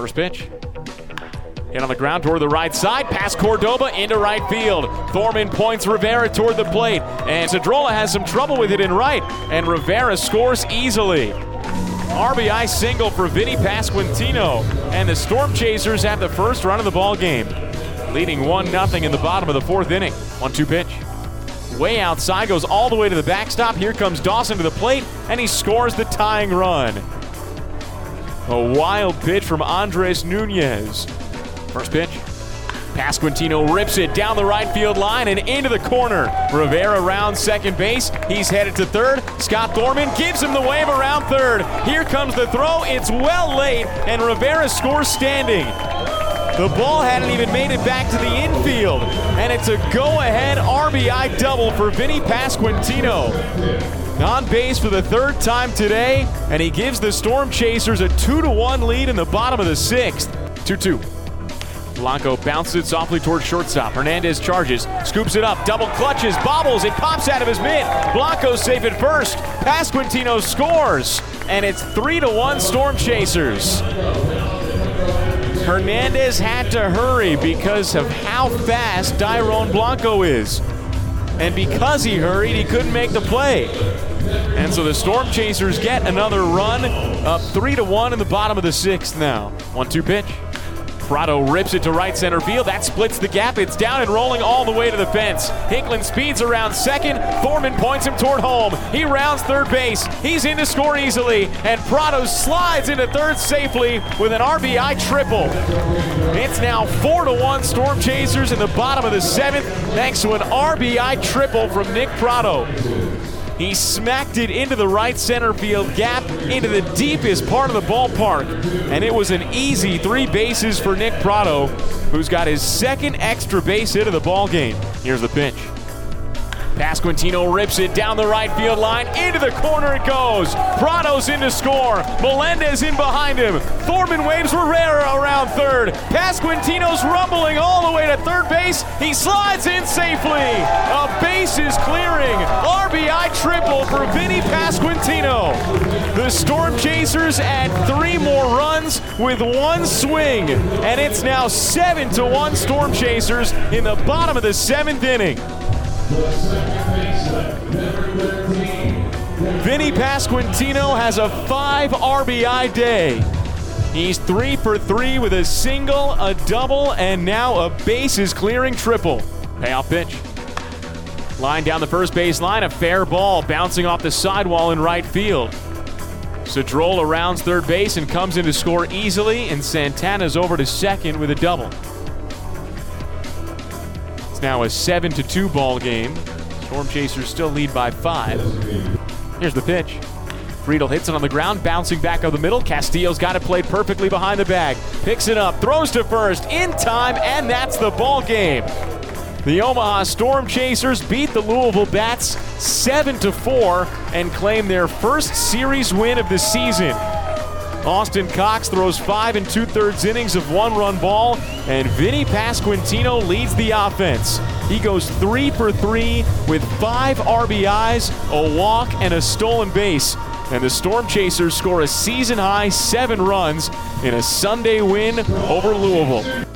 First pitch. Hit on the ground toward the right side, past Cordoba into right field. Thorman points Rivera toward the plate, and Cedrola has some trouble with it in right, and Rivera scores easily. RBI single for Vinny Pasquantino, and the Storm Chasers have the first run of the ball game, leading 1 0 in the bottom of the fourth inning. 1 2 pitch. Way outside, goes all the way to the backstop. Here comes Dawson to the plate, and he scores the tying run. A wild pitch from Andres Nunez. First pitch. Pasquantino rips it down the right field line and into the corner. Rivera rounds second base. He's headed to third. Scott Thorman gives him the wave around third. Here comes the throw. It's well late, and Rivera scores standing. The ball hadn't even made it back to the infield, and it's a go-ahead RBI double for Vinny Pasquantino. On base for the third time today, and he gives the Storm Chasers a 2 to 1 lead in the bottom of the sixth. 2 2. Blanco bounces it softly towards shortstop. Hernandez charges, scoops it up, double clutches, bobbles, it pops out of his mitt. Blanco safe at first. Pasquantino scores, and it's 3 to 1 Storm Chasers. Hernandez had to hurry because of how fast Dairon Blanco is. And because he hurried, he couldn't make the play. And so the Storm Chasers get another run, up 3 to 1 in the bottom of the sixth now. 1 2 pitch. Pratto rips it to right center field. That splits the gap. It's down and rolling all the way to the fence. Hicklen speeds around second. Thorman points him toward home. He rounds third base. He's in to score easily. And Pratto slides into third safely with an RBI triple. It's now 4 to 1 Storm Chasers in the bottom of the seventh, thanks to an RBI triple from Nick Pratto. He smacked it into the right center field gap into the deepest part of the ballpark. And it was an easy three bases for Nick Pratto, who's got his second extra base hit of the ball game. Here's the pitch. Pasquantino rips it down the right field line. Into the corner it goes. Pratto's in to score. Melendez in behind him. Thorman waves Rivera around third. Pasquantino's rumbling all the way to third base. He slides in safely. A base is clearing. RBI triple for Vinny Pasquantino. The Storm Chasers add three more runs with one swing. And it's now 7 to 1 Storm Chasers in the bottom of the seventh inning. Vinny Pasquantino has a five RBI day. He's three for three with a single, a double, and now a bases clearing triple. Payoff pitch. Line down the first base line, a fair ball bouncing off the sidewall in right field. Cedrola rounds third base and comes in to score easily, and Santana's over to second with a double. It's now a 7 to 2 ball game. Storm Chasers still lead by five. Here's the pitch. Friedl hits it on the ground, bouncing back up the middle. Castillo's got it played perfectly behind the bag. Picks it up, throws to first in time, and that's the ball game. The Omaha Storm Chasers beat the Louisville Bats 7 to 4 and claim their first series win of the season. Austin Cox throws five and two thirds innings of one run ball, and Vinny Pasquantino leads the offense. He goes three for three with five RBIs, a walk, and a stolen base. And the Storm Chasers score a season high seven runs in a Sunday win over Louisville.